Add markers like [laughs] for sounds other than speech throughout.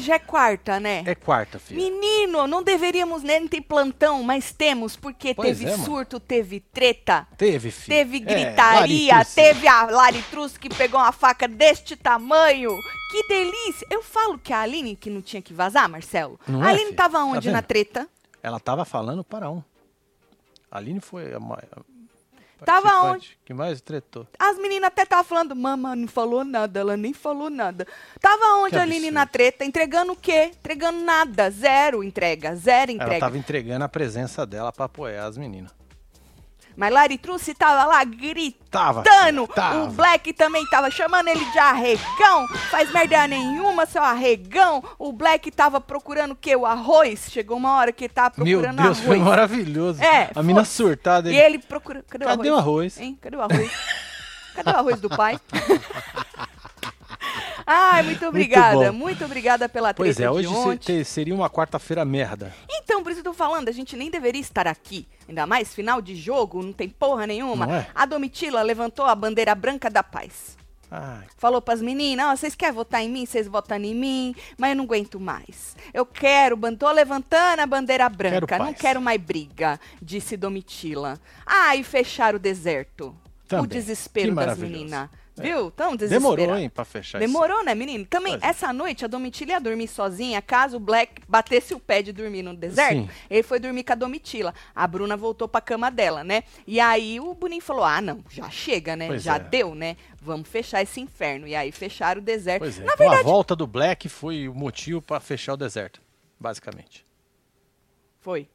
Hoje é quarta, né? É quarta, filho. Menino, não deveríamos nem ter plantão, mas temos, porque Pois teve é, surto, teve treta, Teve, filho. teve É, gritaria, Laritrice. teve a Laritrus que pegou uma faca deste tamanho. Que delícia! Eu falo que a Aline que não tinha que vazar, Marcelo. Não a é, Aline filho? tava Tá onde vendo? na treta? Ela tava falando para um. A Aline foi a maior. Tava participante Que mais tretou. As meninas até estavam falando, mama, não falou nada, ela nem falou nada. Tava onde a Aline na treta? Entregando o quê? Entregando nada. Zero entrega, zero Ela entrega. tava entregando a presença dela pra apoiar as meninas. Mas Laritruce tava lá gritando. Tava. Tava. o Black também tava chamando ele de arregão, faz merda nenhuma, seu arregão. O Black tava procurando o quê? O arroz. Chegou uma hora que ele tava Meu procurando Deus, foi arroz. maravilhoso. É, a mina foi. surtada. E Ele... ele procura. Cadê, Cadê o arroz? arroz? Hein? Cadê o arroz? Cadê o arroz do pai? [laughs] Ai, muito obrigada. bom. Muito, obrigada pela treta Pois é, hoje se- seria uma quarta-feira merda. Então, por isso que eu tô falando, a gente nem deveria estar aqui. Ainda mais final de jogo, não tem porra nenhuma. É? A Domitila levantou a bandeira branca da paz. Ai, Falou pras meninas, vocês querem votar em mim? Vocês votam em mim, mas eu não aguento mais. Eu quero, tô levantando a bandeira branca, Quero não quero mais briga, disse Domitila. Ah, e fecharam o deserto. O Também. desespero Que das meninas. Viu? Tão desesperado. demorou, hein, pra fechar isso. Demorou, né, menino? Também, Pois é. essa noite, a Domitila ia dormir sozinha, caso o Black batesse o pé de dormir no deserto. Sim. Ele foi dormir com a Domitila. A Bruna voltou pra cama dela, né? E aí o Boninho falou: ah, não, já chega, né? Pois já é. deu, né? Vamos fechar esse inferno. E aí fecharam o deserto. Pois é. Na então verdade, a volta do Black foi o motivo pra fechar o deserto. Basicamente. foi.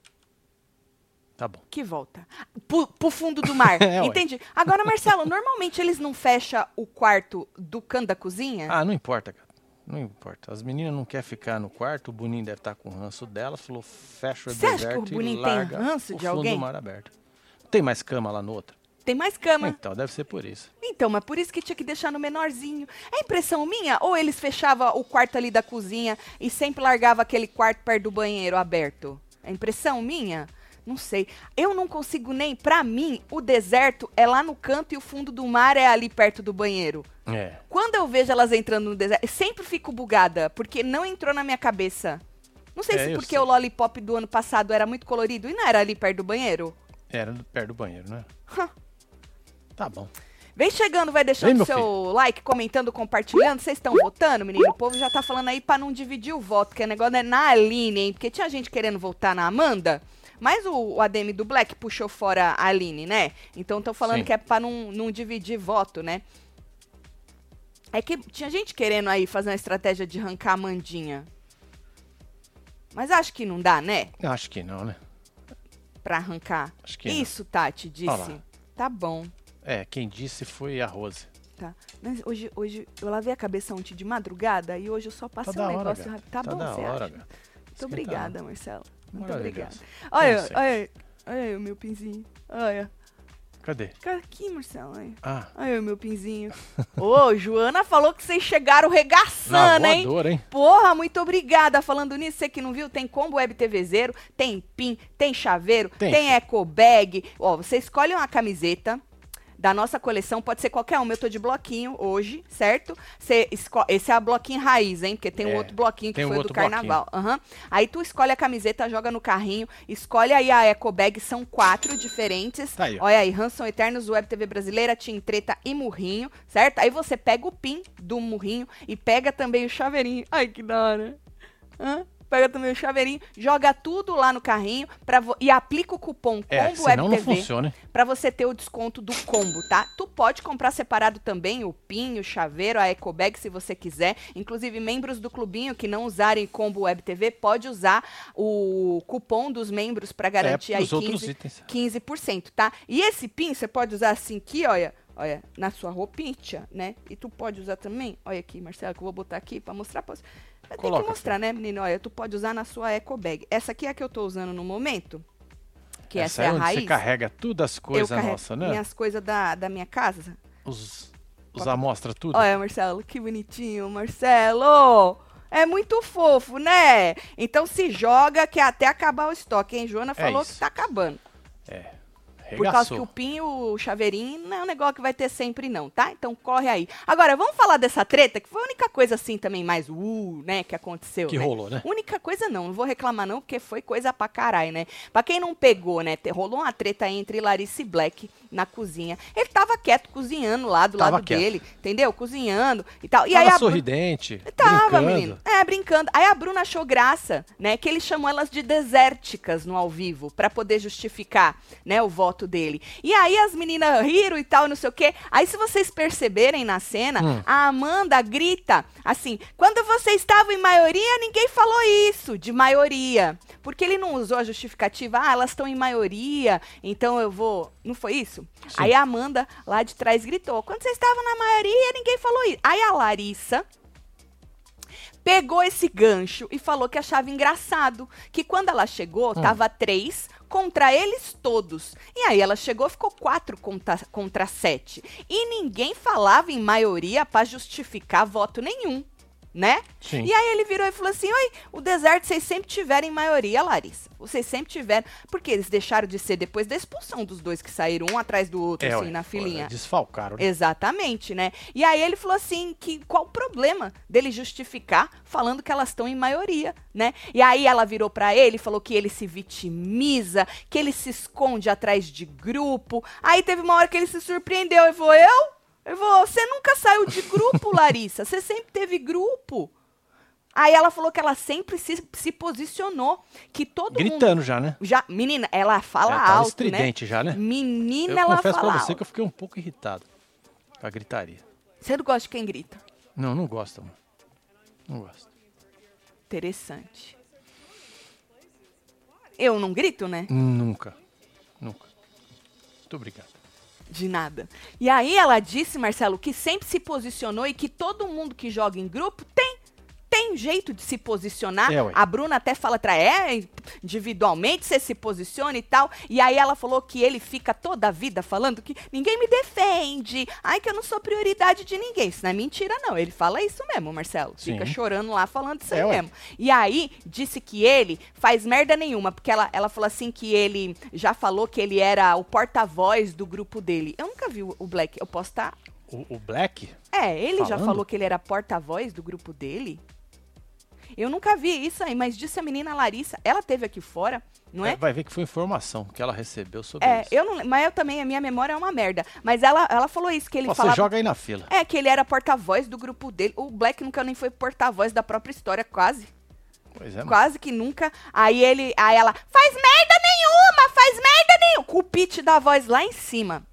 Tá bom. Que volta. Pro, pro fundo do mar. [laughs] É. Entendi. Agora, Marcelo, normalmente eles não fecham o quarto do canto da cozinha? Ah, não importa, cara. Não importa. As meninas não querem ficar no quarto, o Boninho deve estar com o ranço dela, falou, fecha o Você acha que deserto o Boninho e tem larga ranço o de fundo alguém? do mar aberto. Tem mais cama lá no outro? Tem mais cama. Então, deve ser por isso. Então, mas por isso que tinha que deixar no menorzinho. É impressão minha? Ou eles fechavam o quarto ali da cozinha e sempre largava aquele quarto perto do banheiro aberto? É impressão minha? Não sei. Eu não consigo nem. Pra mim, o deserto é lá no canto e o fundo do mar é ali perto do banheiro. É. Quando eu vejo elas entrando no deserto, eu sempre fico bugada, porque não entrou na minha cabeça. Não sei É, se porque sei. o lollipop do ano passado era muito colorido e não era ali perto do banheiro. Era perto do banheiro, né? Tá bom. Vem chegando, vai deixando meu seu like, comentando, compartilhando. Vocês estão votando, menino? O povo já tá falando aí pra não dividir o voto, que o negócio é na Aline, hein? Porque tinha gente querendo votar na Amanda, mas o, o ADM do Black puxou fora a Aline, né? Então estão falando Sim. que é pra não, não dividir voto, né? É que tinha gente querendo aí fazer uma estratégia de arrancar a Amandinha. Mas acho que não dá, né? Acho que não, né? Pra arrancar. Acho que não. Isso, Tati, Olha disse. Tá bom. É, quem disse foi a Rose. Tá. Mas hoje, hoje eu lavei a cabeça ontem de madrugada e hoje eu só Tá passei da um hora, negócio gata. rápido. Tá, Tá bom, você hora, acha? Muito obrigada, Marcelo. Muito obrigada. Olha, olha, olha aí o meu pinzinho. Olha. Cadê? Aqui, Marcelo. Olha, Ah, olha aí o meu pinzinho. [laughs] Ô, Joana falou que vocês chegaram regaçando, hein? voadora, hein? Porra, muito obrigada. Falando nisso, você que não viu, tem combo web TV zero, tem pin, tem chaveiro, tem, Tem. eco bag. Ó, você escolhe uma camiseta da nossa coleção, pode ser qualquer uma. Eu tô de bloquinho hoje, certo? Esco- Esse é a bloquinho raiz, hein? Porque tem um É, outro bloquinho que um foi do carnaval. Aham. Aí tu escolhe a camiseta, joga no carrinho, escolhe aí a eco bag, são quatro diferentes. Tá aí. Olha aí, Ransom Eternos, Web TV Brasileira, Team Treta e Murrinho, certo? Aí você pega o pin do Murrinho e pega também o chaveirinho. Ai, que da hora. Hã? Pega também o chaveirinho, joga tudo lá no carrinho pra e aplica o cupom É, Combo Web senão não TV funciona. pra você ter o desconto do combo, tá? Tu pode comprar separado também o pin, o chaveiro, a ecobag se você quiser. Inclusive, membros do clubinho que não usarem combo Web TV pode usar o cupom dos membros pra garantir é, aí pros outros 15, itens. 15%, tá? E esse pin você pode usar assim aqui, olha, olha, na sua roupinha, né? E tu pode usar também, olha aqui, Marcelo, que eu vou botar aqui pra mostrar pra você. Tem Coloca, que mostrar, né, menino? Olha, tu pode usar na sua eco bag. Essa aqui é a que eu tô usando no momento, que essa, é a onde raiz. você carrega tudo as coisas nossas, né? minhas coisas da, da minha casa. Os, os amostra tudo. Olha, Marcelo, que bonitinho, Marcelo! É muito fofo, né? Então se joga que é até acabar o estoque, hein? Joana falou que isso. tá acabando. Por causa que o e o Chaveirinho não é um negócio que vai ter sempre, não, tá? Então corre aí. Agora, vamos falar dessa treta, que foi a única coisa assim também mais uh, né, que aconteceu. Que né? rolou, né? Única coisa não, não vou reclamar não, porque foi coisa pra caralho, né? Pra quem não pegou, né, rolou uma treta entre Larissa e Black na cozinha. Ele tava quieto cozinhando lá do Tava lado quieto. dele, entendeu? Cozinhando e tal. E Tava aí a Bru- sorridente, Tava, brincando. menino. É, brincando. Aí a Bruna achou graça, né? Que ele chamou elas de desérticas no ao vivo, pra poder justificar, né, o voto dele. E aí as meninas riram e tal, não sei o quê. Aí se vocês perceberem na cena, Hum. a Amanda grita assim: quando você estava em maioria, ninguém falou isso, de maioria. Porque ele não usou a justificativa, ah, elas estão em maioria, então eu vou. Não foi isso? Sim. Aí a Amanda lá de trás gritou: quando você estava na maioria, ninguém falou isso. Aí a Larissa pegou esse gancho e falou que achava engraçado. Que quando ela chegou, Hum. tava três contra eles todos. E aí ela chegou, ficou quatro contra, contra sete. E ninguém falava em maioria pra justificar voto nenhum. Né? Sim. E aí ele virou e falou assim: Oi, o deserto vocês sempre tiveram em maioria, Larissa. Vocês sempre tiveram. Porque eles deixaram de ser depois da expulsão dos dois que saíram um atrás do outro, É, assim, ué, na filinha. Desfalcaram. né? Exatamente, né? E aí ele falou assim que qual o problema dele justificar falando que elas estão em maioria, né? E aí ela virou pra ele e falou que ele se vitimiza, que ele se esconde atrás de grupo. Aí teve uma hora que ele se surpreendeu e falou: "Eu? Eu vou, você nunca saiu de grupo, Larissa. Você sempre teve grupo." Aí ela falou que ela sempre se, se posicionou, que todo mundo Gritando já, né? já, menina, ela fala Ela alto, estridente já, né? né? Menina, Eu ela confesso fala pra você alto. que eu fiquei um pouco irritado com a gritaria. Você não gosta de quem grita? Não, não gosto, mano. Não gosto. Interessante. Eu não grito, né? Nunca. Nunca. Muito obrigado. De nada. E aí ela disse, Marcelo, que sempre se posicionou e que todo mundo que joga em grupo tem jeito de se posicionar. É, a Bruna até fala pra é, individualmente você se posiciona e tal. E aí ela falou que ele fica toda a vida falando que ninguém me defende. Ai, que eu não sou prioridade de ninguém. Isso não é mentira, não. Ele fala isso mesmo, Marcelo. Fica Sim. chorando lá falando isso aí É, ué. mesmo. E aí, disse que ele faz merda nenhuma, porque ela, ela falou assim que ele já falou que ele era o porta-voz do grupo dele. Eu nunca vi o Black, eu posso estar... O, o Black? É, ele já Falando? falou que ele era porta-voz do grupo dele? Eu nunca vi isso aí, mas disse a menina Larissa, ela teve aqui fora, não é? Vai ver que foi informação que ela recebeu sobre É, isso. eu não, mas eu também, a minha memória é uma merda. Mas ela, ela falou isso, que ele Você falava... joga aí na fila. É, que ele era porta-voz do grupo dele. O Black nunca nem foi porta-voz da própria história, quase. Pois é, mano. Quase que nunca. Aí ele, aí ela, faz merda nenhuma, faz merda nenhuma. Com o pitch da voz lá em cima.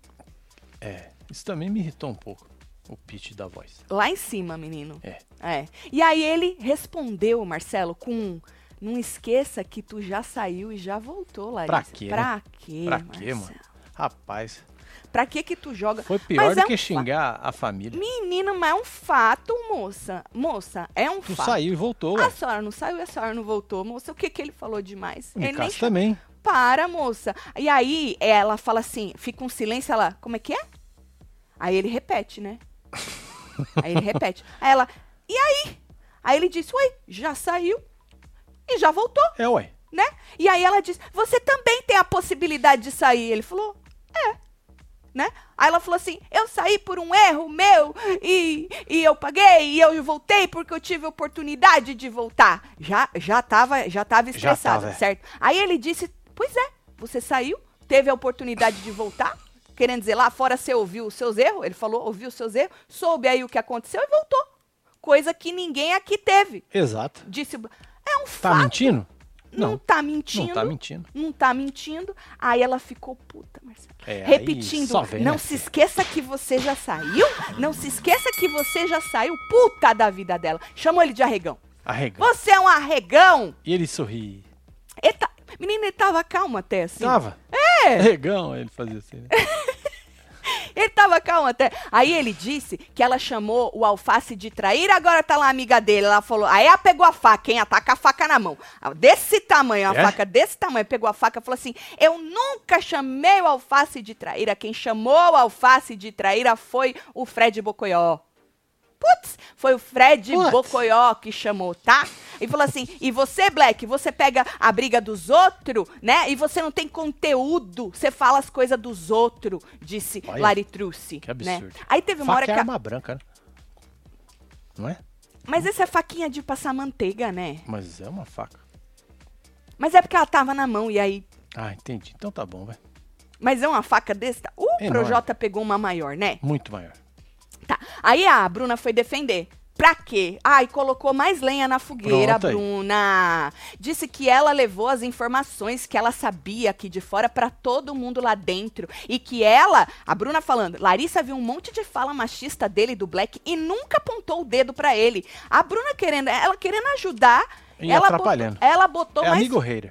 É, isso também me irritou um pouco. O pitch da voz. Lá em cima, menino. É. É. E aí ele respondeu, Marcelo, com. Não esqueça que tu já saiu e já voltou, Larissa. Pra quê, né? Pra quê, Pra quê, Marcelo? mano? Rapaz, Pra que que tu joga? foi pior Mas do é que um fa- xingar a família. Menino, mas é um fato, moça. Moça, é um Tu fato. saiu e voltou, A ué. senhora não saiu e a senhora não voltou, moça. O que que ele falou demais? O Ele nem também. Para, moça. E aí ela fala assim, fica um silêncio, ela, como é que é? Aí ele repete, né? Aí ele repete. Aí ela, e aí? Aí ele disse, ué, já saiu e já voltou, É, ué. né? E aí ela disse, você também tem a possibilidade de sair. Ele falou, é. Né? Aí ela falou assim: eu saí por um erro meu e, e eu paguei e eu voltei porque eu tive oportunidade de voltar. Já já tava, já tava estressado, tava, é. certo? Aí ele disse: Pois é, você saiu, teve a oportunidade de voltar. Querendo dizer, lá fora você ouviu os seus erros. Ele falou: ouviu os seus erros, soube aí o que aconteceu e voltou. Coisa que ninguém aqui teve. Exato. Disse: É um Tá fato. mentindo? Não, Não. tá mentindo. Não tá mentindo. Não tá mentindo. Aí ela ficou puta, Marcelo. É, Repetindo, vem, não né, se esqueça que você já saiu. Não se esqueça que você já saiu. Puta da vida dela. Chamou ele de arregão. Arregão. Você é um arregão. E ele sorri. Ele tá- Menino, ele tava calmo até, assim. Tava? É. Arregão, ele fazia assim. né? [laughs] Ele tava calmo até. Aí ele disse que ela chamou o alface de traíra, agora tá lá a amiga dele. Ela falou, aí ela pegou a faca, hein? Com a faca na mão. Desse tamanho, a É? faca desse tamanho. Pegou a faca e falou assim: Eu nunca chamei o alface de traíra. Quem chamou o alface de traíra foi o Fred Bocoió. Putz, foi o Fred Putz. Bocoió que chamou, tá? E falou assim: e você, Black, você pega a briga dos outros, né? E você não tem conteúdo. Você fala as coisas dos outros, disse Olha, Lari Truce. Que né? absurdo. Aí teve uma Faca hora que. é a- arma branca, né? Não é? Mas essa é faquinha de passar manteiga, né? Mas é uma faca. Mas é porque ela tava na mão e aí. Ah, entendi. Então tá bom, vai. Mas é uma faca desta. O Enorme. Projota pegou uma maior, né? Muito maior. Tá. Aí a Bruna foi defender. Pra quê? Ai, colocou mais lenha na fogueira, Pronto. Bruna. Disse que ela levou as informações que ela sabia aqui de fora pra todo mundo lá dentro. E que ela, a Bruna falando, Larissa viu um monte de fala machista dele, do Black, e nunca apontou o dedo pra ele. A Bruna querendo, ela querendo ajudar. E ela atrapalhando. Botou, ela botou é mais amigo hater.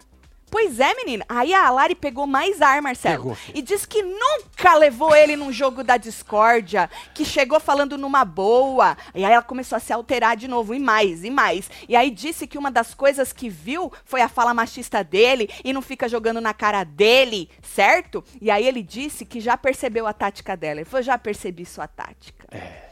Pois é, menina. Aí a Lari pegou mais ar, Marcelo. Pegou. E disse que nunca levou ele num jogo da discórdia, que chegou falando numa boa. E aí ela começou a se alterar de novo, e mais, e mais. E aí disse que uma das coisas que viu foi a fala machista dele e não fica jogando na cara dele, certo? E aí ele disse que já percebeu a tática dela. Ele falou, já percebi sua tática. É.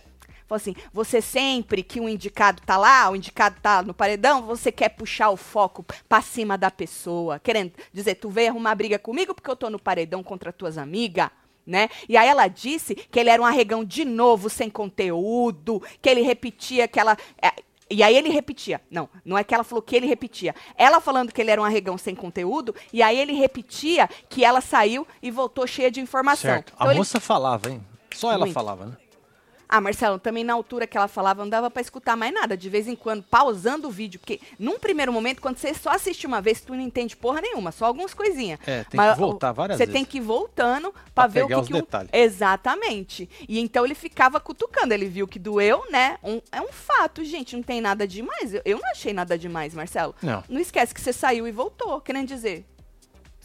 Falou assim, você sempre que um indicado tá lá, o indicado tá no paredão, você quer puxar o foco pra cima da pessoa, querendo dizer, tu veio arrumar briga comigo porque eu tô no paredão contra tuas amigas, né? E aí ela disse que ele era um arregão de novo, sem conteúdo, que ele repetia que ela... é, e aí ele repetia. Não, não é que ela falou que ele repetia. Ela falando que ele era um arregão sem conteúdo, e aí ele repetia que ela saiu e voltou cheia de informação. Certo. Então a ele- moça falava, hein? Só ela Muito. falava, né? Ah, Marcelo, também na altura que ela falava, não dava pra escutar mais nada. De vez em quando, pausando o vídeo. Porque, num primeiro momento, quando você só assiste uma vez, tu não entende porra nenhuma, só algumas coisinhas. É, tem Mas, que voltar várias Você vezes. tem que ir voltando pra, Pra ver o que, os que detalhes. Exatamente. E então ele ficava cutucando. Ele viu que doeu, né? Um- é um fato, gente. Não tem nada demais. Eu, eu não achei nada demais, Marcelo. Não. Não esquece que você saiu e voltou. Querendo dizer.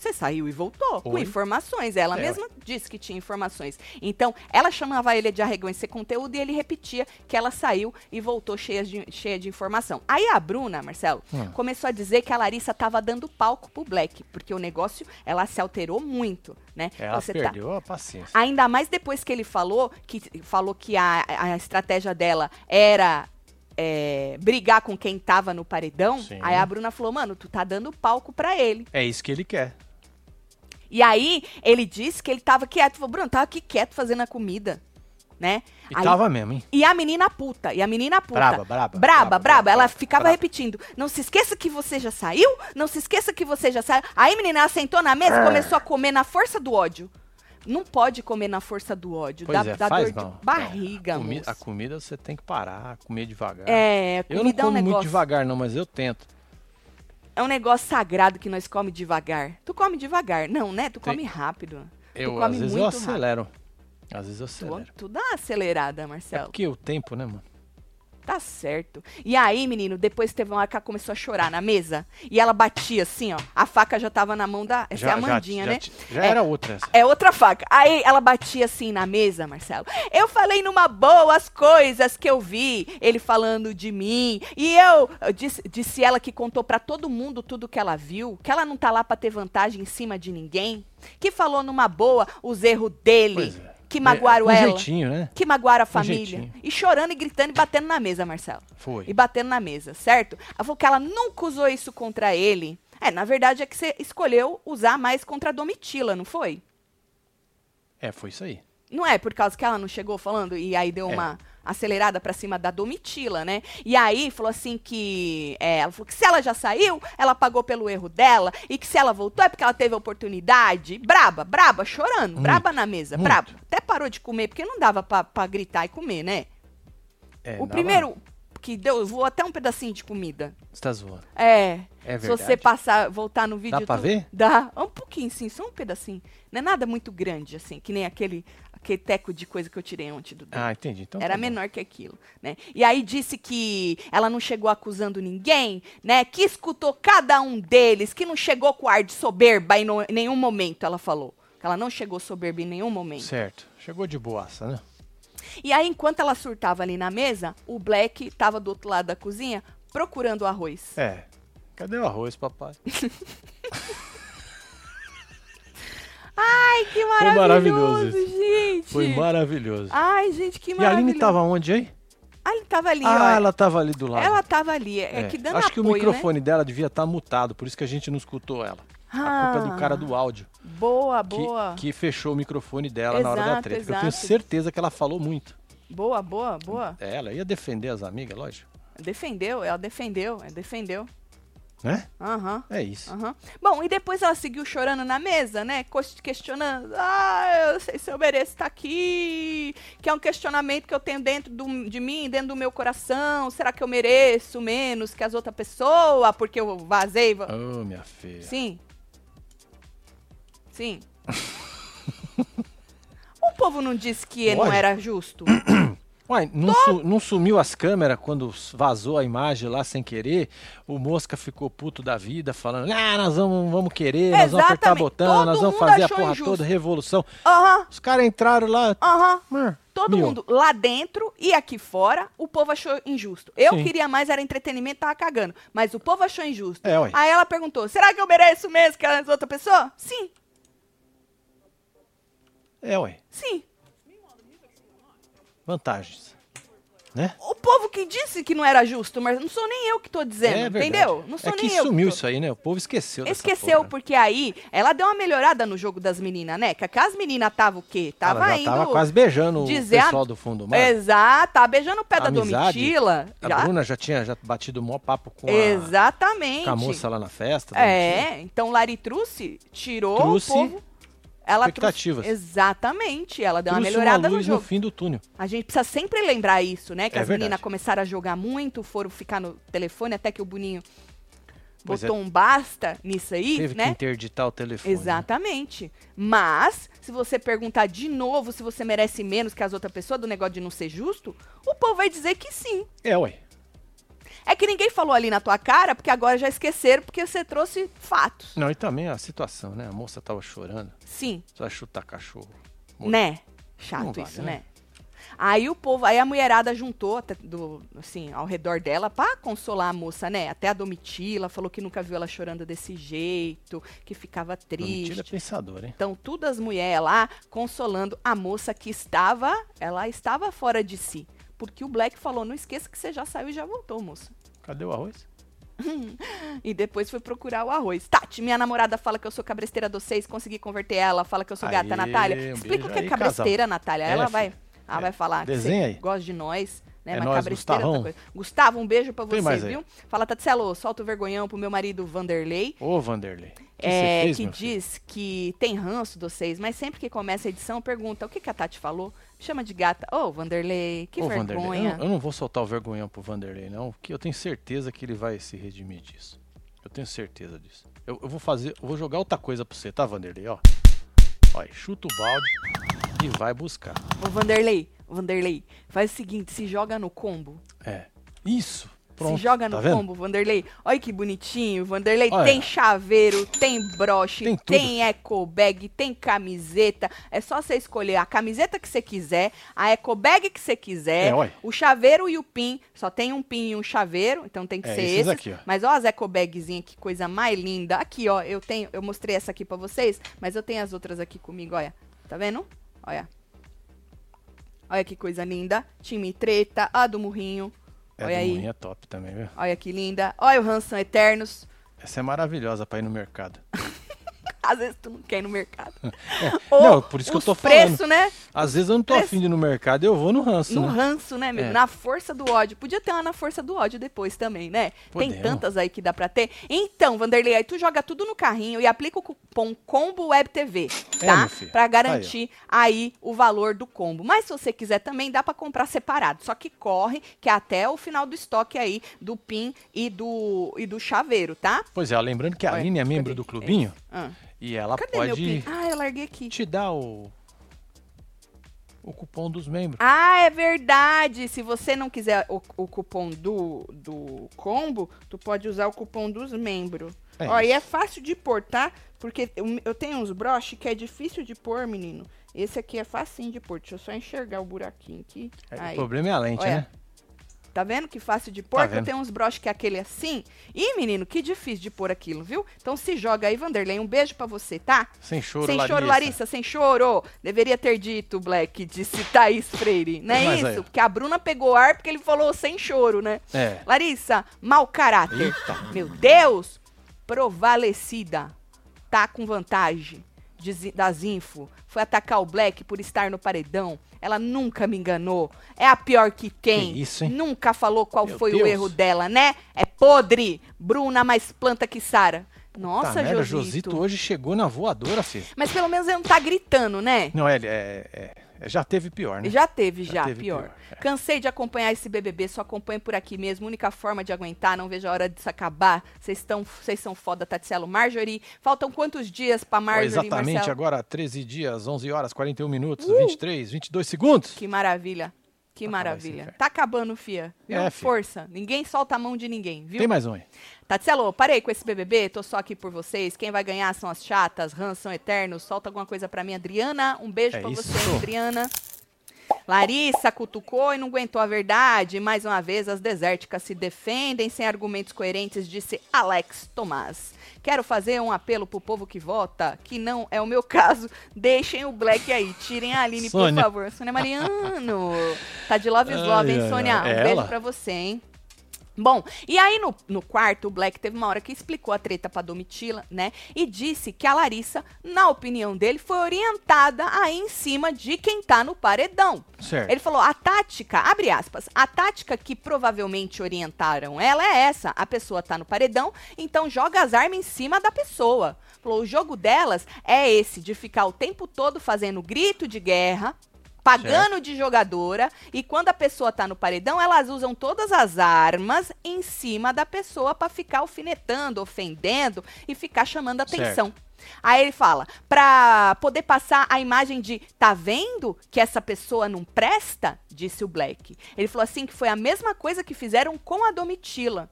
Você saiu e voltou com Oi. informações. Ela É, mesma disse que tinha informações. Então, ela chamava ele de arregão sem conteúdo e ele repetia que ela saiu e voltou cheia de, cheia de informação. Aí a Bruna, Marcelo, Hum. começou a dizer que a Larissa estava dando palco pro Black, porque o negócio, ela se alterou muito, né? Ela Você tá- perdeu a paciência. Ainda mais depois que ele falou que, falou que a, a estratégia dela era é, brigar com quem tava no paredão. Sim. Aí a Bruna falou, mano, tu tá dando palco pra ele. É isso que ele quer. E aí ele disse que ele tava quieto. Falou, Bruno, tava aqui quieto fazendo a comida, né? E Aí- tava mesmo, hein? E a menina puta, e a menina puta. Braba, braba, Braba, braba, braba. Ela ficava braba. repetindo: não se esqueça que você já saiu, não se esqueça que você já saiu. Aí, menina, ela sentou na mesa É. e começou a comer na força do ódio. Não pode comer na força do ódio. Pois dá é, dá faz dor não. de barriga, a, comi- moça. a comida você tem que parar, comer devagar. É, eu não comida é um como muito negócio. devagar não, mas eu tento. É um negócio sagrado que nós come devagar. Tu come devagar. Não, né? Tu come rápido. Eu, tu come às vezes eu muito rápido. acelero. Às vezes eu Tu, acelero. tu dá uma acelerada, É Marcelo. porque o tempo, né, mano? Tá certo. E aí, menino, depois teve uma hora que ela começou a chorar na mesa. E ela batia assim, ó. A faca já tava na mão da. Essa é a Mandinha, já, né? ti- Já É. era outra essa. É outra faca. Aí ela batia assim na mesa, Marcelo. Eu falei numa boa as coisas que eu vi, ele falando de mim. E eu, disse, disse ela que contou pra todo mundo tudo que ela viu, que ela não tá lá pra ter vantagem em cima de ninguém, que falou numa boa os erros dele, Pois é. Que magoaram Com ela, jeitinho, né? que magoaram a família. jeitinho. E chorando e gritando e batendo na mesa, Marcelo Foi. e batendo na mesa, certo? Ela falou que ela nunca usou isso contra ele. É, na verdade é que você escolheu usar mais contra a Domitila, não foi? É, foi isso aí. Não é por causa que ela não chegou falando e aí deu É. uma acelerada pra cima da Domitila, né? E aí falou assim que é, ela falou que se ela já saiu, ela pagou pelo erro dela e que se ela voltou é porque ela teve a oportunidade. Braba, braba, chorando, Muito, braba na mesa, muito. braba. Até parou de comer porque não dava pra, pra gritar e comer, né? É, o primeiro que deu, voou até um pedacinho de comida. Você tá zoando. É. É Se verdade. você passar, voltar no vídeo. Dá pra tu- ver? Dá. Um pouquinho, sim, só um pedacinho. Não é nada muito grande, assim, que nem aquele, aquele teco de coisa que eu tirei ontem do dedo. Ah, entendi. Então Era tá menor que aquilo, né? E aí disse que ela não chegou acusando ninguém, né? Que escutou cada um deles, que não chegou com ar de soberba em, no- em nenhum momento, ela falou. Que ela não chegou soberba em nenhum momento. Certo. Chegou de boaça, né? E aí, enquanto ela surtava ali na mesa, o Black tava do outro lado da cozinha procurando o arroz. É. Cadê o arroz, papai? [laughs] Ai, que maravilhoso maravilhoso, isso. gente! Foi maravilhoso. Ai, gente, que e a maravilhoso. Aline tava onde aí? Ah, ele tava ali, Ah, ó. ela tava ali do lado. Ela tava ali. É, É, que dando Acho que o apoio, né? microfone dela devia estar mutado, por isso que a gente não escutou ela. A culpa é do cara Ah, do áudio. Boa, Que, boa. que fechou o microfone dela na hora da Exato, treta. porque Eu tenho exato. certeza que ela falou muito. Boa, boa, boa. É, ela ia defender as amigas, lógico. Defendeu, ela defendeu, defendeu. Né? Aham. É isso. Aham. Bom, e depois ela seguiu chorando na mesa, né? Questionando. Ah, eu sei se eu mereço estar aqui. Que é um questionamento que eu tenho dentro do- de mim, dentro do meu coração. Será que eu mereço menos que as outras pessoas? Porque eu vazei. va- Ô, minha filha. Sim. Sim. [laughs] o povo não disse que não era justo? [clears throat] Uai, não, su- não sumiu as câmeras quando vazou a imagem lá sem querer? O Mosca ficou puto da vida, falando: Ah, nós vamos, vamos querer, nós vamos apertar Exatamente. botão, Todo nós vamos fazer a porra injusto. toda, revolução. Aham, Os caras entraram lá. aham. hum, Todo mundo lá dentro e aqui fora, o povo achou injusto. Eu Sim. queria mais, era entretenimento, tava cagando. Mas o povo achou injusto. É. Aí ela perguntou: será que eu mereço mesmo que as outras pessoas? Sim, É, ué. sim. Vantagens. Né? O povo que disse que não era justo, mas não sou nem eu que tô dizendo, é entendeu? Não sou é que nem eu. sumiu tô- isso aí, né? O povo esqueceu. Esqueceu, porque aí ela deu uma melhorada no jogo das meninas, né? Que as meninas estavam o quê? Tava Ela já indo. tava quase beijando dizer o a- pessoal do fundo do mar. Exato, tava beijando o pé da Amizade. Domitila. A já- Bruna já tinha já batido o maior papo com a, Exatamente. com a moça lá na festa. É, então Lari Truce tirou Trouxe o povo. Ela expectativas. Trouxe, exatamente, ela deu uma Trouxe melhorada uma no luz jogo. fim do túnel. A gente precisa sempre lembrar isso, né? Que É as verdade. meninas começaram a jogar muito, foram ficar no telefone, até que o Boninho Pois botou um basta nisso aí, Teve que né? interditar o telefone. né? Exatamente. Mas, se você perguntar de novo se você merece menos que as outras pessoas do negócio de não ser justo, o povo vai dizer que sim. É, ué. É que ninguém falou ali na tua cara, porque agora já esqueceram, porque você trouxe fatos. Não, e também a situação, né? A moça tava chorando. Sim. Só chutar cachorro. Morto. Né? Chato vale, isso, né? né? Aí o povo, aí a mulherada juntou do, assim, ao redor dela pra consolar a moça, né? Até a Domitila falou que nunca viu ela chorando desse jeito, que ficava Mentira triste. pensador, hein? Então, todas as mulheres lá consolando a moça que estava, ela estava fora de si. Porque o Black falou: não esqueça que você já saiu e já voltou, moça. Cadê o arroz? [laughs] E depois foi procurar o arroz. Tati, minha namorada fala que eu sou cabresteira do seis, consegui converter ela, fala que eu sou gata, Aê, Natália. um Explica o que é aí, cabresteira, Natália. É, Ela filho. vai, ela É. vai falar Desenha que aí. você gosta de nós. Né, É nóis, Gustavão. Gustavo, um beijo pra Tem você, viu? Fala, Tatselo, solta o vergonhão pro meu marido Vanderlei. Ô, Vanderlei. Que é, fez, que diz que tem ranço de vocês, mas sempre que começa a edição, pergunta o que, que a Tati falou. Chama de gata. Ô, Vanderlei, que Vanderlei, vergonha. Eu não, eu não vou soltar o vergonhão pro Vanderlei, não, porque eu tenho certeza que ele vai se redimir disso. Eu tenho certeza disso. Eu, eu vou fazer, eu vou jogar outra coisa pra você, tá, Vanderlei? Ó. Ó, chuta o balde e vai buscar. Ô, Vanderlei, Vanderlei, faz o seguinte, se joga no combo. É. Isso. Pronto. se joga no tá combo, Vanderlei. Olha que bonitinho, Vanderlei. Olha. Tem chaveiro, tem broche, Tem tem, eco bag, tem camiseta. É só você escolher a camiseta que você quiser, a eco bag que você quiser, É, olha. o chaveiro e o pin. Só tem um pin e um chaveiro, então tem que É, ser esses esses. aqui, ó. Mas ó as eco bagzinhas, que coisa mais linda. Aqui, ó, eu tenho, eu mostrei essa aqui pra vocês, mas eu tenho as outras aqui comigo, olha. Tá vendo? Olha. Olha que coisa linda. Time treta, a do murrinho. É, Olha do aí. Moinho é top também, viu? Olha que linda. Olha o Hanson Eternos. Essa é maravilhosa pra ir no mercado. [laughs] Às vezes tu não quer ir no mercado. [laughs] Não, por isso que eu tô preço, falando. né? Às vezes eu não tô Preço. afim de ir no mercado, eu vou no ranço, No né? ranço, né, meu? É. Na força do ódio. Podia ter uma na força do ódio depois também, né? Tem Podemos. tantas aí que dá pra ter. Então, Vanderlei, aí tu joga tudo no carrinho e aplica o cupom Combo Web TV, É, tá? filho. pra garantir aí, o valor do combo. Mas se você quiser também, dá pra comprar separado. Só que corre, que é até o final do estoque aí do PIN e do, e do chaveiro, tá? Pois é, lembrando que a Aline é membro do clubinho Ah, e ela cadê meu pode? Ah, eu larguei aqui. te dar o o cupom dos membros. Ah, é verdade. Se você não quiser o, o cupom do, do combo, tu pode usar o cupom dos membros. É Ó, e é isso. fácil de pôr, tá? Porque eu, eu tenho uns broches que é difícil de pôr, menino. Esse aqui é facinho de pôr. Deixa eu só enxergar o buraquinho aqui. É, o problema é a lente, Olha. né? Tá vendo que fácil de pôr? Tá eu tenho uns broches que é aquele assim. Ih, menino, que difícil de pôr aquilo, viu? Então se joga aí, Vanderlei. Um beijo pra você, tá? Sem choro, sem Larissa. choro, Larissa, sem choro. Deveria ter dito, Black, disse Thaís Freire. Não é Mas isso? aí. Porque a Bruna pegou ar porque ele falou sem choro, né? É. Larissa, mau caráter. Eita. Meu Deus! Provalecida. Tá com vantagem das info. Foi atacar o Black por estar no paredão. Ela nunca me enganou. É a pior que tem. Isso, hein? Nunca falou qual Meu foi o Deus. erro dela, né? É podre. Bruna mais planta que Sara. Nossa, Josito. Josito hoje chegou na voadora, filho. Mas pelo menos ele não tá gritando, né? Não, é, é- é- já teve pior, né? Já teve, Já já, teve pior. pior, é. Cansei de acompanhar esse BBB, só acompanho por aqui mesmo. Única forma de aguentar, não vejo a hora disso acabar. Vocês são foda, Tatselo. Marjorie, faltam quantos dias pra Ó, Marjorie, exatamente Marcelo? agora, 13 dias, 11 horas, 41 minutos, Uh! 23, 22 segundos. Que maravilha. Que maravilha. Tá acabando, fia. Viu? É. Força. Ninguém solta a mão de ninguém, viu? Tem mais um aí. Tatselo, parei com esse BBB, tô só aqui por vocês. Quem vai ganhar são as chatas, Hans são eternos. Solta alguma coisa pra mim, Adriana. Um beijo É pra isso. você, Adriana. Larissa cutucou e não aguentou a verdade. Mais uma vez, as desérticas se defendem sem argumentos coerentes, disse Alex Tomás. Quero fazer um apelo pro povo que vota, que não é o meu caso. Deixem o Black aí, tirem a Aline, Sônia. por favor. Sônia Mariano. Tá de love is love, hein, Sônia? Um beijo pra você, hein? Bom, e aí no, no quarto, o Black teve uma hora que explicou a treta pra Domitila, né? E disse que a Larissa, na opinião dele, foi orientada aí em cima de quem tá no paredão. Certo. Ele falou, a tática, abre aspas, a tática que provavelmente orientaram ela é essa. A pessoa tá no paredão, então joga as armas em cima da pessoa. Falou, o jogo delas é esse, de ficar o tempo todo fazendo grito de guerra, pagando de jogadora, e quando a pessoa tá no paredão, elas usam todas as armas em cima da pessoa pra ficar alfinetando, ofendendo e ficar chamando atenção. Aí ele fala, pra poder passar a imagem de tá vendo que essa pessoa não presta, disse o Black. Ele falou assim que foi a mesma coisa que fizeram com a Domitila,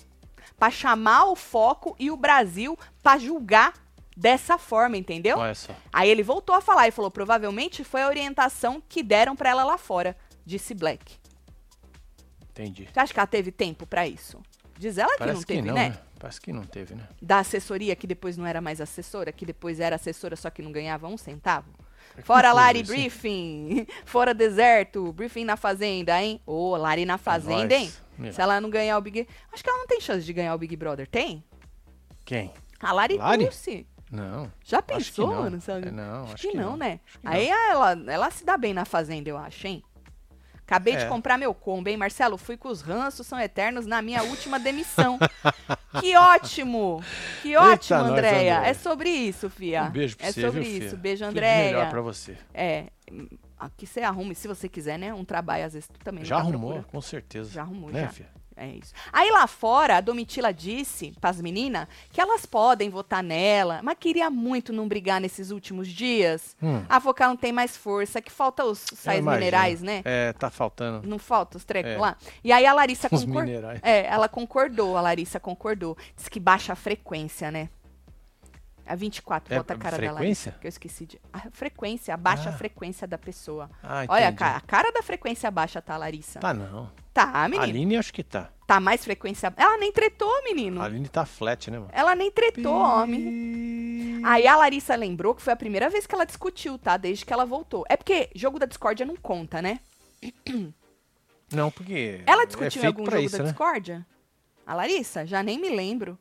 Pra chamar o foco e o Brasil pra julgar dessa forma, entendeu? Olha só. Aí ele voltou a falar e falou: provavelmente foi a orientação que deram pra ela lá fora, disse Black. Entendi. Você acha que ela teve tempo pra isso? Diz ela que Parece não que teve, não, né? né? Parece que não teve, né? Da assessoria, que depois não era mais assessora, que depois era assessora, só que não ganhava um centavo. Fora confuso Lari isso? Briefing, [laughs] fora deserto, briefing na fazenda, hein? Ô, Lari na fazenda, hein? Meu. Se ela não ganhar o Big... Acho que ela não tem chance de ganhar o Big Brother, tem? Quem? A Lari, Lari? Dulce. Não. Já Acho que pensou, não. mano? Sabe? É, não, acho que, que não, né? Acho que Aí ela, ela se dá bem na fazenda, eu acho, hein? Acabei de É. comprar meu combo, hein, Marcelo? Fui com os ranços, são eternos na minha última demissão. [laughs] que ótimo! Que ótimo, nós, Andréia. Andréia. É sobre isso, fia. Um beijo pra É você, sobre viu, isso. filha? Beijo, Tudo de Andréia. melhor pra você. É, hum, aqui você arruma, se você quiser, né? Um trabalho, às vezes tu também Já tá arrumou, procurando. com certeza. Já arrumou, né, já. filha? É isso. Aí lá fora, a Domitila disse pras meninas que elas podem votar nela, mas queria muito não brigar nesses últimos dias. Hum. A vocal não tem mais força, que falta os sais minerais, né? É, tá faltando Não falta os trecos É. lá. E aí a Larissa concordou. É, ela concordou, a Larissa concordou. Diz que baixa a frequência, né? A 24, É, bota a cara da Larissa. frequência? Que eu esqueci de. A frequência, abaixa a Ah. frequência da pessoa. Ah, Olha, a a cara da frequência baixa tá, Larissa. Tá não. Tá, A menino. Aline acho que tá. Tá mais frequência. Ela nem tretou, menino. A Aline tá flat, né, mano? Ela nem tretou, homem. Aí a Larissa lembrou que foi a primeira vez que ela discutiu, tá? Desde que ela voltou. É porque jogo da discórdia não conta, né? Não, porque. Ela é discutiu em feito algum jogo isso, da né? discórdia? A Larissa? Já nem me lembro.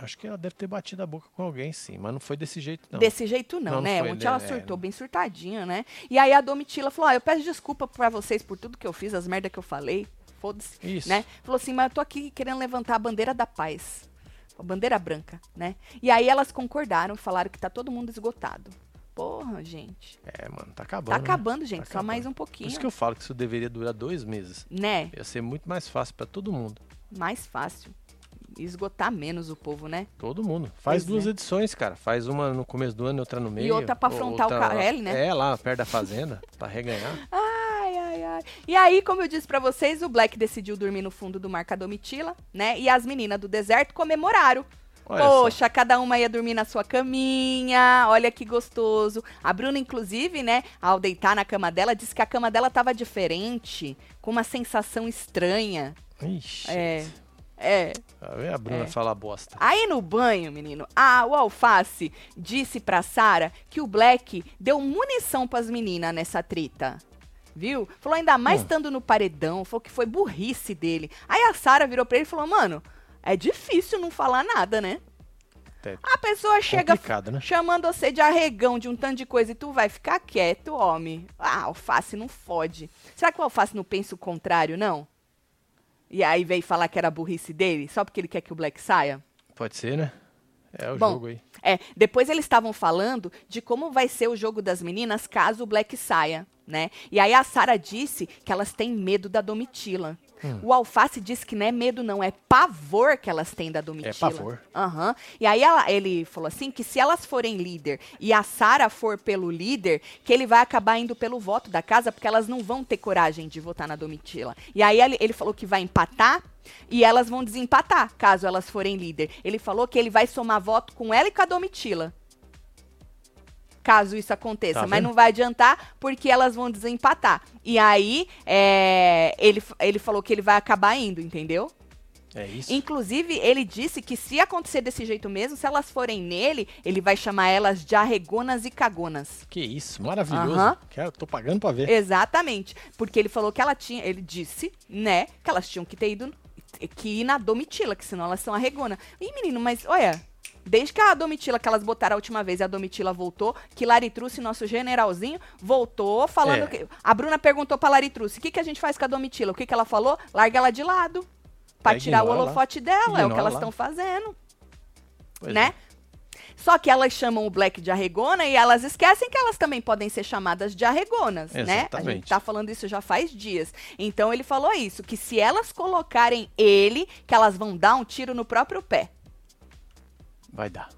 Acho que ela deve ter batido a boca com alguém, sim. Mas não foi desse jeito, não. Desse jeito não, Não, não né? foi, Ontem ela né? surtou bem surtadinha, né? E aí a Domitila falou: ó, eu peço desculpa pra vocês por tudo que eu fiz, as merdas que eu falei. Foda-se. Isso. né? Falou assim, mas eu tô aqui querendo levantar a bandeira da paz. A bandeira branca, né? E aí elas concordaram, falaram que tá todo mundo esgotado. Porra, gente. É, mano, tá acabando. Tá né? acabando, gente. Tá Só acabando. mais um Por pouquinho. isso que eu falo que isso deveria durar dois meses. Né? Ia ser muito mais fácil pra todo mundo. Mais fácil. Esgotar menos o povo, né? Todo mundo. Faz Pois duas é. edições, cara. Faz uma no começo do ano e outra no meio. outra pra afrontar o outra- Carelli, né? É, lá perto da fazenda, pra reganhar. Ai, ai, ai. E aí, como eu disse pra vocês, o Black decidiu dormir no fundo do mar com a Domitila, né? E as meninas do deserto comemoraram. Olha. Poxa, cada uma ia dormir na sua caminha, olha que gostoso. A Bruna, inclusive, né, ao deitar na cama dela, disse que a cama dela tava diferente, com uma sensação estranha. Ixi. É. É. Vê a Bruna É. falar bosta. Aí no banho, menino, a, o Alface disse pra Sara que o Black deu munição pras meninas nessa treta. Viu? Falou ainda mais Hum. estando no paredão, falou que foi burrice dele. Aí a Sara virou pra ele e falou: "Mano, é difícil não falar nada, né? É A pessoa chega né? chamando você de arregão de um tanto de coisa e tu vai ficar quieto, homem. Ah, alface não fode. Será que o alface não pensa o contrário, não? E aí veio falar que era burrice dele, só porque ele quer que o Black saia? Pode ser, né? É o Bom, jogo aí. É, depois eles estavam falando de como vai ser o jogo das meninas caso o Black saia, né? E aí a Sara disse que elas têm medo da Domitila. Hum. O Alface disse que não é medo não, é pavor que elas têm da Domitila. É pavor. Aham. E aí ela- ele falou assim que se elas forem líder e a Sara for pelo líder, que ele vai acabar indo pelo voto da casa, porque elas não vão ter coragem de votar na Domitila. E aí ele, ele falou que vai empatar e elas vão desempatar, caso elas forem líder. Ele falou que ele vai somar voto com ela e com a Domitila. Caso isso aconteça. Tá Mas não vai adiantar, porque elas vão desempatar. E aí, é, ele, ele falou que ele vai acabar indo, entendeu? É isso. Inclusive, ele disse que se acontecer desse jeito mesmo, se elas forem nele, ele vai chamar elas de arregonas e cagonas. Que isso, maravilhoso. Aham. Quero, tô pagando pra ver. Exatamente. Porque ele falou que ela tinha, ele disse, né, que elas tinham que ter ido, que ir na Domitila, que senão elas são arregona. Ih, menino, mas olha, desde que a Domitila, que elas botaram a última vez, e a Domitila voltou, que Laritruce, nosso generalzinho, voltou falando É. que... A Bruna perguntou pra Laritruce, o que, que a gente faz com a Domitila? O que, que ela falou? Larga ela de lado. Pra É, tirar o lá. holofote dela, é o que elas estão fazendo Pois né? Só que elas chamam o Black de arregona e elas esquecem que elas também podem ser chamadas de arregonas, né? A gente Exatamente. tá falando isso já faz dias. Então ele falou isso, que se elas colocarem ele, que elas vão dar um tiro no próprio pé. Vai dar.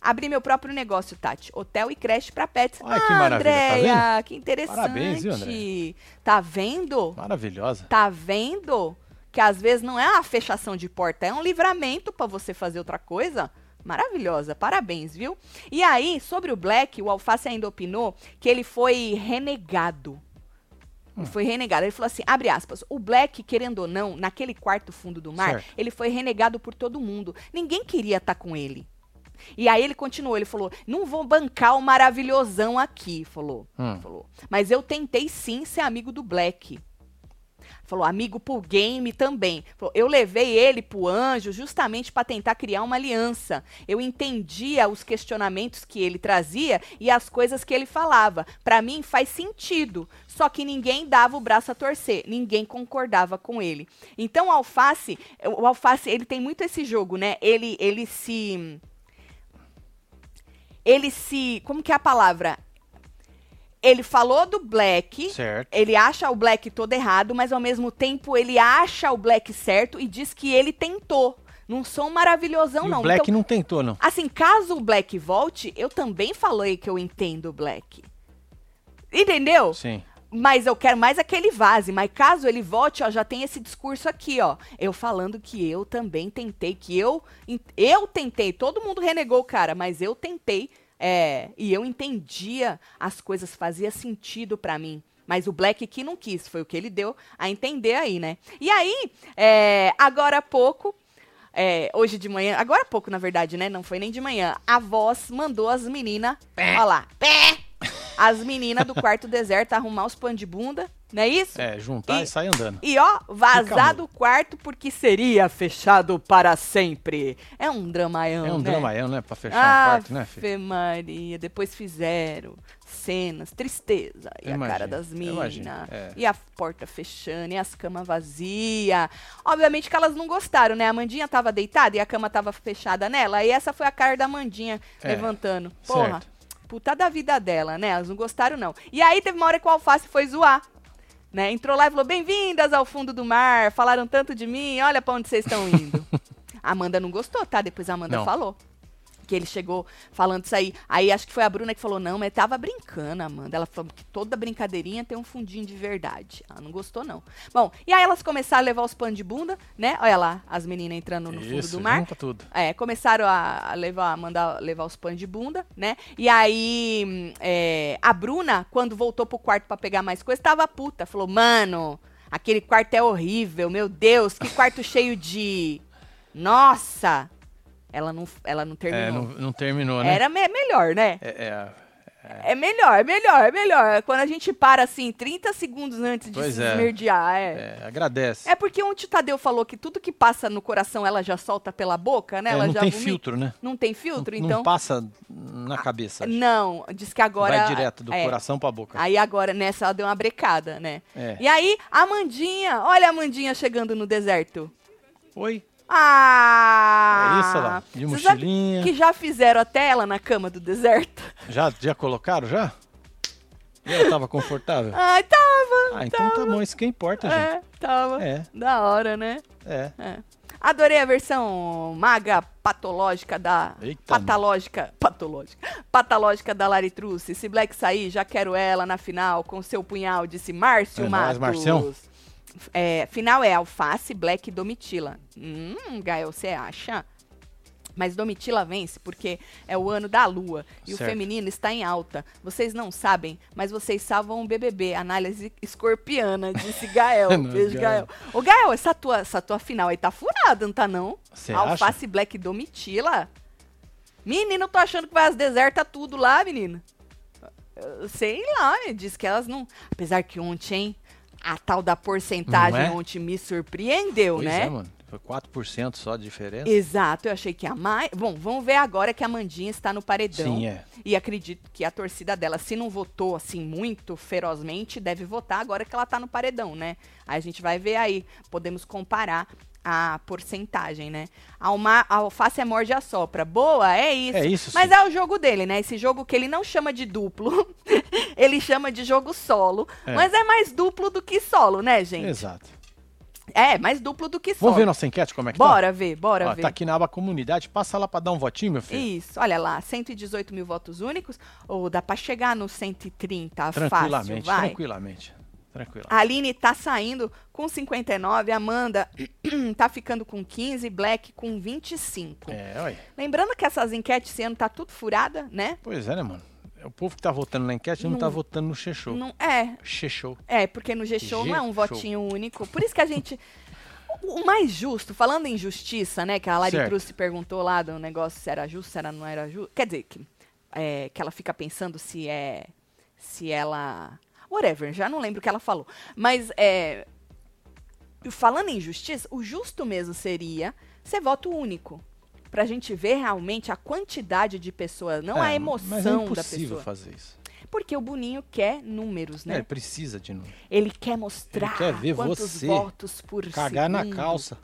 Abri meu próprio negócio, Tati. Hotel e creche pra pets. Olha que ah, maravilha, tá Andréia, que interessante. Parabéns, viu, Andréia? Tá vendo? Maravilhosa. Tá vendo? Que às vezes não é uma fechação de porta, é um livramento pra você fazer outra coisa. Maravilhosa, parabéns, viu? E aí, sobre o Black, o Alface ainda opinou que ele foi renegado. Ele foi renegado. Ele falou assim, abre aspas, o Black, querendo ou não, naquele quarto fundo do mar, Certo. ele foi renegado por todo mundo. Ninguém queria estar com ele. E aí ele continuou, ele falou, não vou bancar o maravilhosão aqui, falou. Hum. falou. Mas eu tentei sim ser amigo do Black. Falou, amigo pro game também. Falou, eu levei ele pro anjo justamente para tentar criar uma aliança. Eu entendia os questionamentos que ele trazia e as coisas que ele falava. Para mim faz sentido. Só que ninguém dava o braço a torcer, ninguém concordava com ele. Então o Alface, o Alface, ele tem muito esse jogo, né? Ele ele se ele se, como que é a palavra? Ele falou do Black, Certo. ele acha o Black todo errado, mas ao mesmo tempo ele acha o Black certo e diz que ele tentou. Não sou um maravilhosão, e não. o Black Então, não tentou, não. assim, caso o Black volte, eu também falei que eu entendo o Black. Entendeu? Sim. Mas eu quero mais aquele vaze. Mas caso ele volte, ó, já tem esse discurso aqui, ó. Eu falando que eu também tentei, que eu. Eu tentei. Todo mundo renegou cara, mas eu tentei. É, e eu entendia as coisas, fazia sentido pra mim. Mas o Black que não quis, foi o que ele deu a entender aí, né? E aí, é, agora há pouco, é, hoje de manhã, agora há pouco, na verdade, né? Não foi nem de manhã. A voz mandou as meninas, ó lá, pé, as meninas do quarto [laughs] deserto arrumar os pães de bunda, não é isso? É, juntar e, E- sair andando. E ó, vazar do quarto porque seria fechado para sempre. É um dramaião, É um né? dramaião, né? Pra fechar um quarto, né, filho? Ave Maria, depois fizeram cenas, tristeza. E a cara das minas. imagino, é. E a porta fechando, e as camas vazias. Obviamente que elas não gostaram, né? A Mandinha tava deitada e a cama tava fechada nela. E essa foi a cara da Mandinha É, levantando. Porra, certo. Puta da vida dela, né? Elas não gostaram, não. E aí teve uma hora que o Alface foi zoar. Né? Entrou lá e falou: Bem-vindas ao fundo do mar. Falaram tanto de mim, olha pra onde vocês estão indo. a [laughs] Amanda não gostou, tá? Depois a Amanda Não. falou. Que ele chegou falando isso aí. Aí acho que foi a Bruna que falou: Não, mas tava brincando, Amanda. Ela falou que toda brincadeirinha tem um fundinho de verdade. Ela não gostou, não. Bom, e aí elas começaram a levar os panos de bunda, né? Olha lá, as meninas entrando no fundo Isso, do mar. junta tudo. É, começaram a levar, a mandar levar os pães de bunda, né? E aí, é, a Bruna, quando voltou pro quarto pra pegar mais coisa, tava puta. Falou, mano, Aquele quarto é horrível, meu Deus, que quarto cheio de. Nossa! Ela não, ela não É, terminou. não, não terminou, né? Era me- melhor, né? É, é, É melhor, é melhor, é melhor. Quando a gente para assim, 30 segundos antes de Pois se é. esmerdear. É. é, agradece. É porque ontem o Tadeu falou que tudo que passa no coração ela já solta pela boca, né? É, ela não já tem vomita. filtro, né? Não tem filtro, não, então. não passa na cabeça. acho. Não, diz que agora. Vai direto do é, coração pra boca. Aí agora nessa ela deu uma brecada, né? É. E aí, a Amandinha, olha a Amandinha chegando no deserto. Oi. Ah! É isso, olha lá. De mochilinha. que já fizeram até ela na cama do deserto? Já, já colocaram, já? E ela tava confortável? [laughs] Ai, tava. Ah, então tá bom, isso que importa, gente. É, tava. É, Da hora, né? é. É. Adorei a versão maga patológica da. Eita, patológica. Patológica. Patológica da Laritruce. Se Black sair, já quero ela na final com seu punhal, disse Márcio É Matos. nóis, Marcião. É, final é alface, Black e Domitila. Hum, Gael, você acha? Mas Domitila vence porque é o ano da lua e o Certo. feminino está em alta. Vocês não sabem, mas vocês salvam o BBB. Análise escorpiana, disse Gael. [laughs] Não, Beijo, Gael. Gael. Ô, Gael, essa tua, essa tua final aí tá furada, não tá não? Você Alface Black e Domitila? Menino, eu tô achando que vai as deserta tudo lá, menino. Sei lá, né? diz que elas não... Apesar que ontem, hein, a tal da porcentagem é? ontem me surpreendeu, Pois né? é, mano. Foi 4% só de diferença. Exato, eu achei que a mais. Bom, vamos ver agora que a Mandinha está no paredão. Sim, é. E acredito que a torcida dela, se não votou assim muito ferozmente, deve votar agora que ela tá no paredão, né? Aí a gente vai ver aí. Podemos comparar a porcentagem, né? Alma, a alface é morde a sopra. Boa, é isso. É isso, Mas sim. é o jogo dele, né? Esse jogo que ele não chama de duplo. [laughs] ele chama de jogo solo. É. Mas é mais duplo do que solo, né, gente? Exato. É, mais duplo do que solo. Vamos ver nossa enquete, como é que Bora ver, bora tá? Ó, ver. tá aqui na aba comunidade. Passa lá pra dar um votinho, meu filho. Isso, olha lá, 118 mil votos únicos, ou dá pra chegar nos 130 fácil, Tranquilamente, vai. tranquilamente. Tranquilo. A Aline tá saindo com 59, Amanda [clears throat] tá ficando com 15, Black com 25. É, olha. Lembrando que essas enquetes esse ano tá tudo furada, né? Pois é, né, mano? É O povo que tá votando na enquete não, Não- tá votando no Xexô. Não, é, Xexô. é, porque no G-Show não é um G-Show. votinho único. Por isso que a gente. O o mais justo, falando em justiça, né? Que a Lari Certo. Cruz se perguntou lá do negócio se era justo, se era, não era justo. Quer dizer, que, é, que ela fica pensando se é. Se ela. Whatever, já não lembro o que ela falou. Mas é. Falando em justiça, o justo mesmo seria ser voto único. Pra gente ver realmente a quantidade de pessoas, não a É, emoção Mas é da pessoa. fazer isso. Porque o Boninho quer números, É, né? precisa de número. Ele quer mostrar quer ver quantos você votos por Cagar na segundo. calça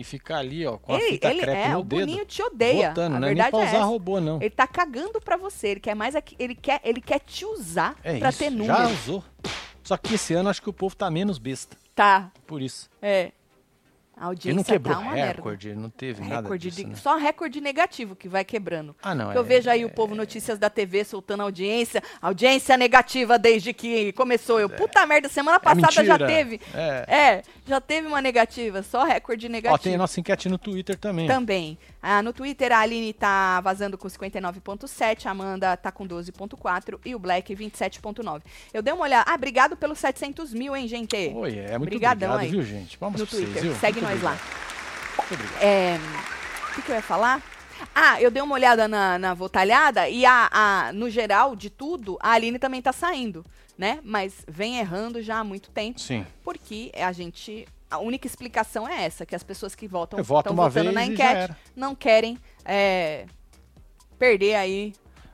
e ficar ali, ó, com a Ele, fita ele crepe é, no o dedo. Boninho te odeia. Votando, a não é nem pra é usar robô, não. Ele tá cagando pra você. Ele quer mais aqui, ele quer, ele quer te usar É pra isso, ter já números. usou. Só que esse ano acho que o povo tá menos besta. Tá, Por isso. é. A Ele audiência não quebrou tá uma merda. recorde, ele não teve nada Recorde disso, de- né? Só recorde negativo que vai quebrando. Ah, não. Porque eu é- vejo aí o povo Notícias da TV soltando audiência. Audiência negativa desde que começou. Eu, puta merda, semana é passada já teve. É. É, já teve uma negativa. Só recorde negativo. Ó, tem a nossa enquete no Twitter também. Também. Ah, no Twitter, a Aline tá vazando com 59,7, a Amanda tá com 12,4 e o Black 27,9. Eu dei uma olhada. Ah, obrigado pelos 700 mil, hein, gente? Oi, é muito Obrigadão obrigado, viu, gente? Vamos no vocês, Twitter. viu? Segue Muito nós lá. obrigado. Muito obrigado. É, o que, que eu ia falar? Ah, eu dei uma olhada na, na votalhada e, a, a- no geral de tudo, a Aline também tá saindo, né? Mas vem errando já há muito tempo, Sim. porque a gente... A única explicação é essa, que as pessoas que votam vota estão votando na enquete não querem é, perder aí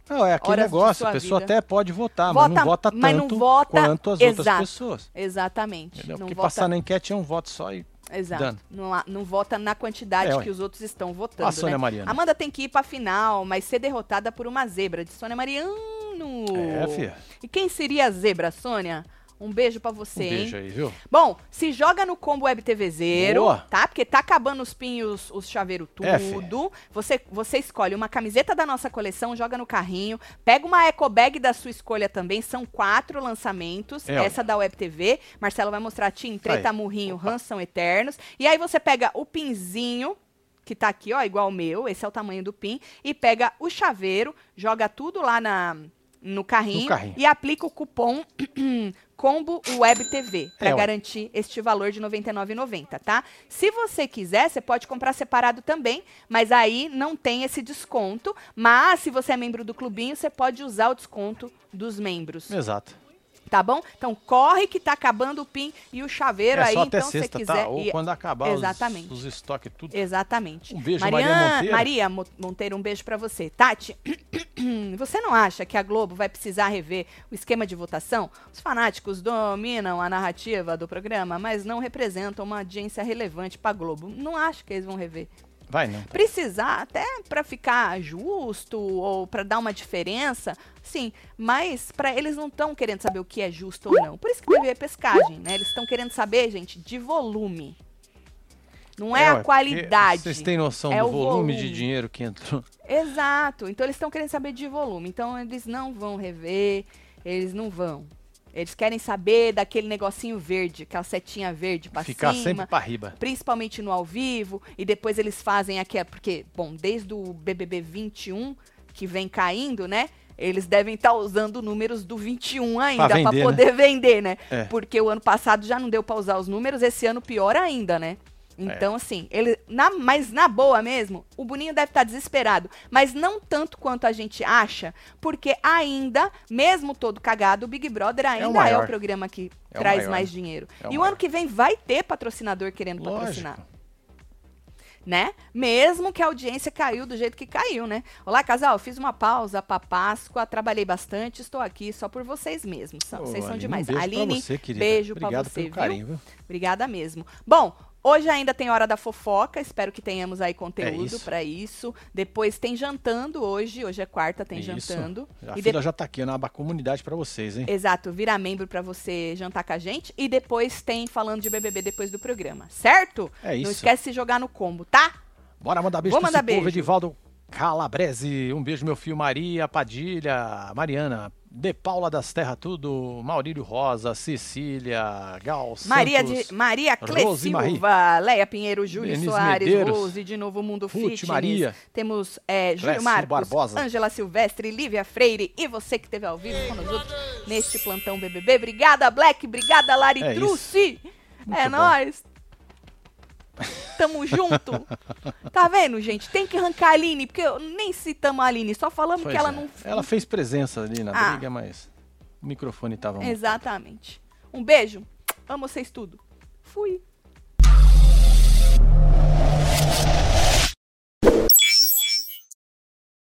Não, é aquele negócio, a pessoa vida. até pode votar, mas Vota, não vota mas tanto não vota- quanto as outras exato. pessoas. Exatamente. Entendeu? Porque vota, passar na enquete é um voto só e exato. Não, não vota na quantidade É, que os outros estão votando. a Sônia né? Mariana. Amanda tem que ir pra final, mas ser derrotada por uma zebra de Sônia Mariano. É, fia. E quem seria a zebra, Sônia? Um beijo pra Um você, hein? beijo aí, viu? Bom, se joga no combo Web TVzeiro, Boa. tá? Porque tá acabando os pinhos, os chaveiros É, tudo. você, você escolhe uma camiseta da nossa coleção, joga no carrinho. Pega uma eco bag da sua escolha também. São quatro lançamentos. É, essa da Web TV. Marcelo vai mostrar Tim, Treta, Aí. Murrinho. Hans são eternos. E aí você pega o pinzinho que tá aqui, ó, igual o meu, esse é o tamanho do pin, e pega o chaveiro, joga tudo lá na, no carrinho, No carrinho. e aplica o cupom [clears throat] Combo Web TV, para É, garantir este valor de R$ 99,90, tá? Se você quiser, você pode comprar separado também, mas aí não tem esse desconto. Mas se você é membro do clubinho, você pode usar o desconto dos membros, Exato. Tá bom? Então corre que tá acabando o PIN e o chaveiro É aí, então se você sexta, quiser. tá? Ou ir- quando acabar os- Exatamente. os, estoques tudo. Exatamente. Um beijo, Maria Monteiro. Maria Mo- Monteiro, um beijo pra você. Tati, [clears throat] você não acha que a Globo vai precisar rever o esquema de votação? Os fanáticos dominam a narrativa do programa, mas não representam uma audiência relevante pra Globo. Não acho que eles vão rever. Vai não. Precisar até pra ficar justo ou pra dar uma diferença, sim, mas pra eles não estão querendo saber o que é justo ou não. Por isso que teve a pescagem, né? Eles estão querendo saber, gente, de volume. Não é, ué, a qualidade. Vocês têm noção é do o volume, de volume. dinheiro que entrou? Exato. Então eles estão querendo saber de volume. Então eles não vão rever, eles não vão. Eles querem saber daquele negocinho verde, aquela setinha verde pra Ficar cima. sempre pra riba. Principalmente no ao vivo. E depois eles fazem aqui, porque, bom, desde o BBB 21, que vem caindo, né? Eles devem estar usando números do 21 ainda pra vender, né? poder vender, né? É. Porque o ano passado já não deu pra usar os números, esse ano pior ainda, né? Então, assim, ele, na, mas na boa mesmo, o Boninho deve estar desesperado. Mas não tanto quanto a gente acha, porque ainda, mesmo todo cagado, o Big Brother ainda é o, maior. programa que É o traz maior. mais dinheiro. É o e o maior. ano que vem vai ter patrocinador querendo patrocinar Lógico. né? Mesmo que a audiência caiu do jeito que caiu, né? Olá, casal, fiz uma pausa pra Páscoa, trabalhei bastante, estou aqui só por vocês mesmos. São- vocês são Aline, demais. Um beijo Aline, pra você, querida. beijo pra Obrigado você, pelo viu? carinho, viu? Obrigada mesmo. Bom, hoje ainda tem hora da fofoca, espero que tenhamos aí conteúdo isso. pra isso. Depois tem jantando hoje, hoje é quarta, tem Isso. jantando. A E fila já tá aqui na aba comunidade pra vocês, hein? Exato, vira membro pra você jantar com a gente e depois tem falando de BBB depois do programa, certo? É isso. Não esquece de jogar no combo, tá? Bora mandar beijo Vou mandar esse povo, beijo. Edivaldo Calabrese. Um beijo, meu filho Maria, Padilha, Mariana, De Paula das Terra Tudo, Maurílio Rosa, Cecília, Gal Maria, Santos, de, Maria Marie. Silva, Leia Pinheiro, Júlio Denise Soares, Medeiros, Rose, de novo Mundo Fitness. Maria, Temos é, Júlio Marcos, Barbosa. Ângela Silvestre, Lívia Freire e você que esteve ao vivo com nós outros neste plantão BBB. Obrigada, Black. Obrigada, Lari É Truci. Muito É bom. nóis. Tamo junto. tá vendo, gente? Tem que arrancar a Aline, porque nem citamos a Aline, só falamos pois que ela é. não. Ela fez presença ali na ah. briga, mas o microfone tava. Exatamente. Um beijo. Amo vocês tudo. Fui.